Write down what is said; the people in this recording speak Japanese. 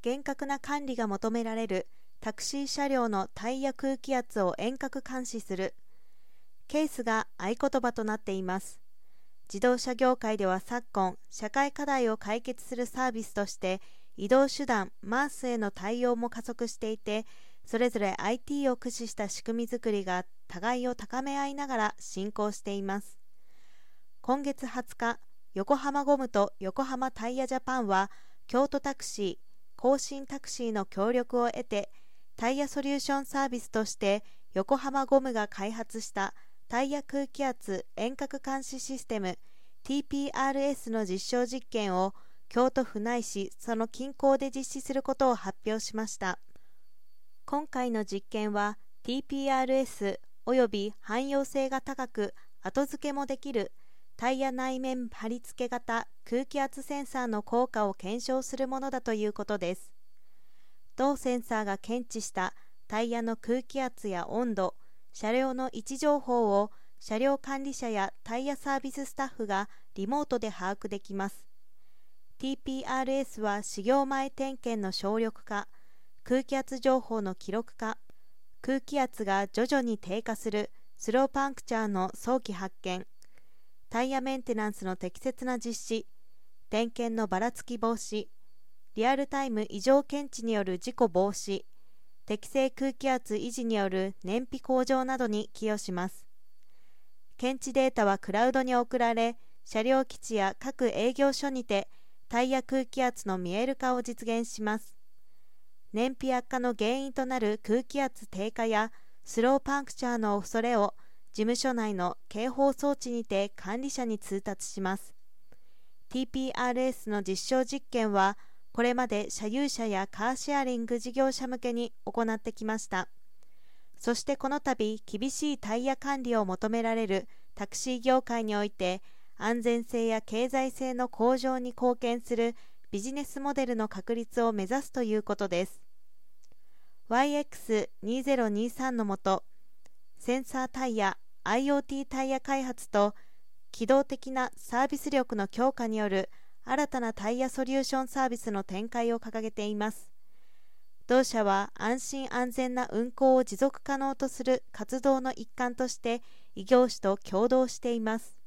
厳格な管理が求められるタクシー車両のタイヤ空気圧を遠隔監視するケースが合言葉となっています。自動車業界では昨今社会課題を解決するサービスとして移動手段マースへの対応も加速していてそれぞれ IT を駆使した仕組みづくりが互いを高め合いながら進行しています。今月20日横浜ゴムと横浜タイヤジャパンは京都タクシー更新タクシーの協力を得てタイヤソリューションサービスとして横浜ゴムが開発したタイヤ空気圧遠隔監視システム TPRS の実証実験を京都府内市その近郊で実施することを発表しました。今回の実験は TPRS および汎用性が高く後付けもできるタイヤ内面貼り付け型空気圧センサーの効果を検証するものだということです。同センサーが検知したタイヤの空気圧や温度車両の位置情報を車両管理者やタイヤサービススタッフがリモートで把握できます。TPRS は始業前点検の省力化空気圧情報の記録化空気圧が徐々に低下するスローパンクチャーの早期発見。タイヤメンテナンスの適切な実施点検のばらつき防止リアルタイム異常検知による事故防止適正空気圧維持による燃費向上などに寄与します。検知データはクラウドに送られ車両基地や各営業所にてタイヤ空気圧の見える化を実現します。燃費悪化の原因となる空気圧低下やスローパンクチャーの恐れを務所内の警報装置にて管理者に通達します。TPRS の実証実験はこれまで車有者やカーシェアリング事業者向けに行ってきました。そしてこの度厳しいタイヤ管理を求められるタクシー業界において安全性や経済性の向上に貢献するビジネスモデルの確立を目指すということです。YX2023 のもとセンサータイヤ IoT タイヤ開発と機動的なサービス力の強化による新たなタイヤソリューションサービスの展開を掲げています。同社は安心安全な運行を持続可能とする活動の一環として異業種と共同しています。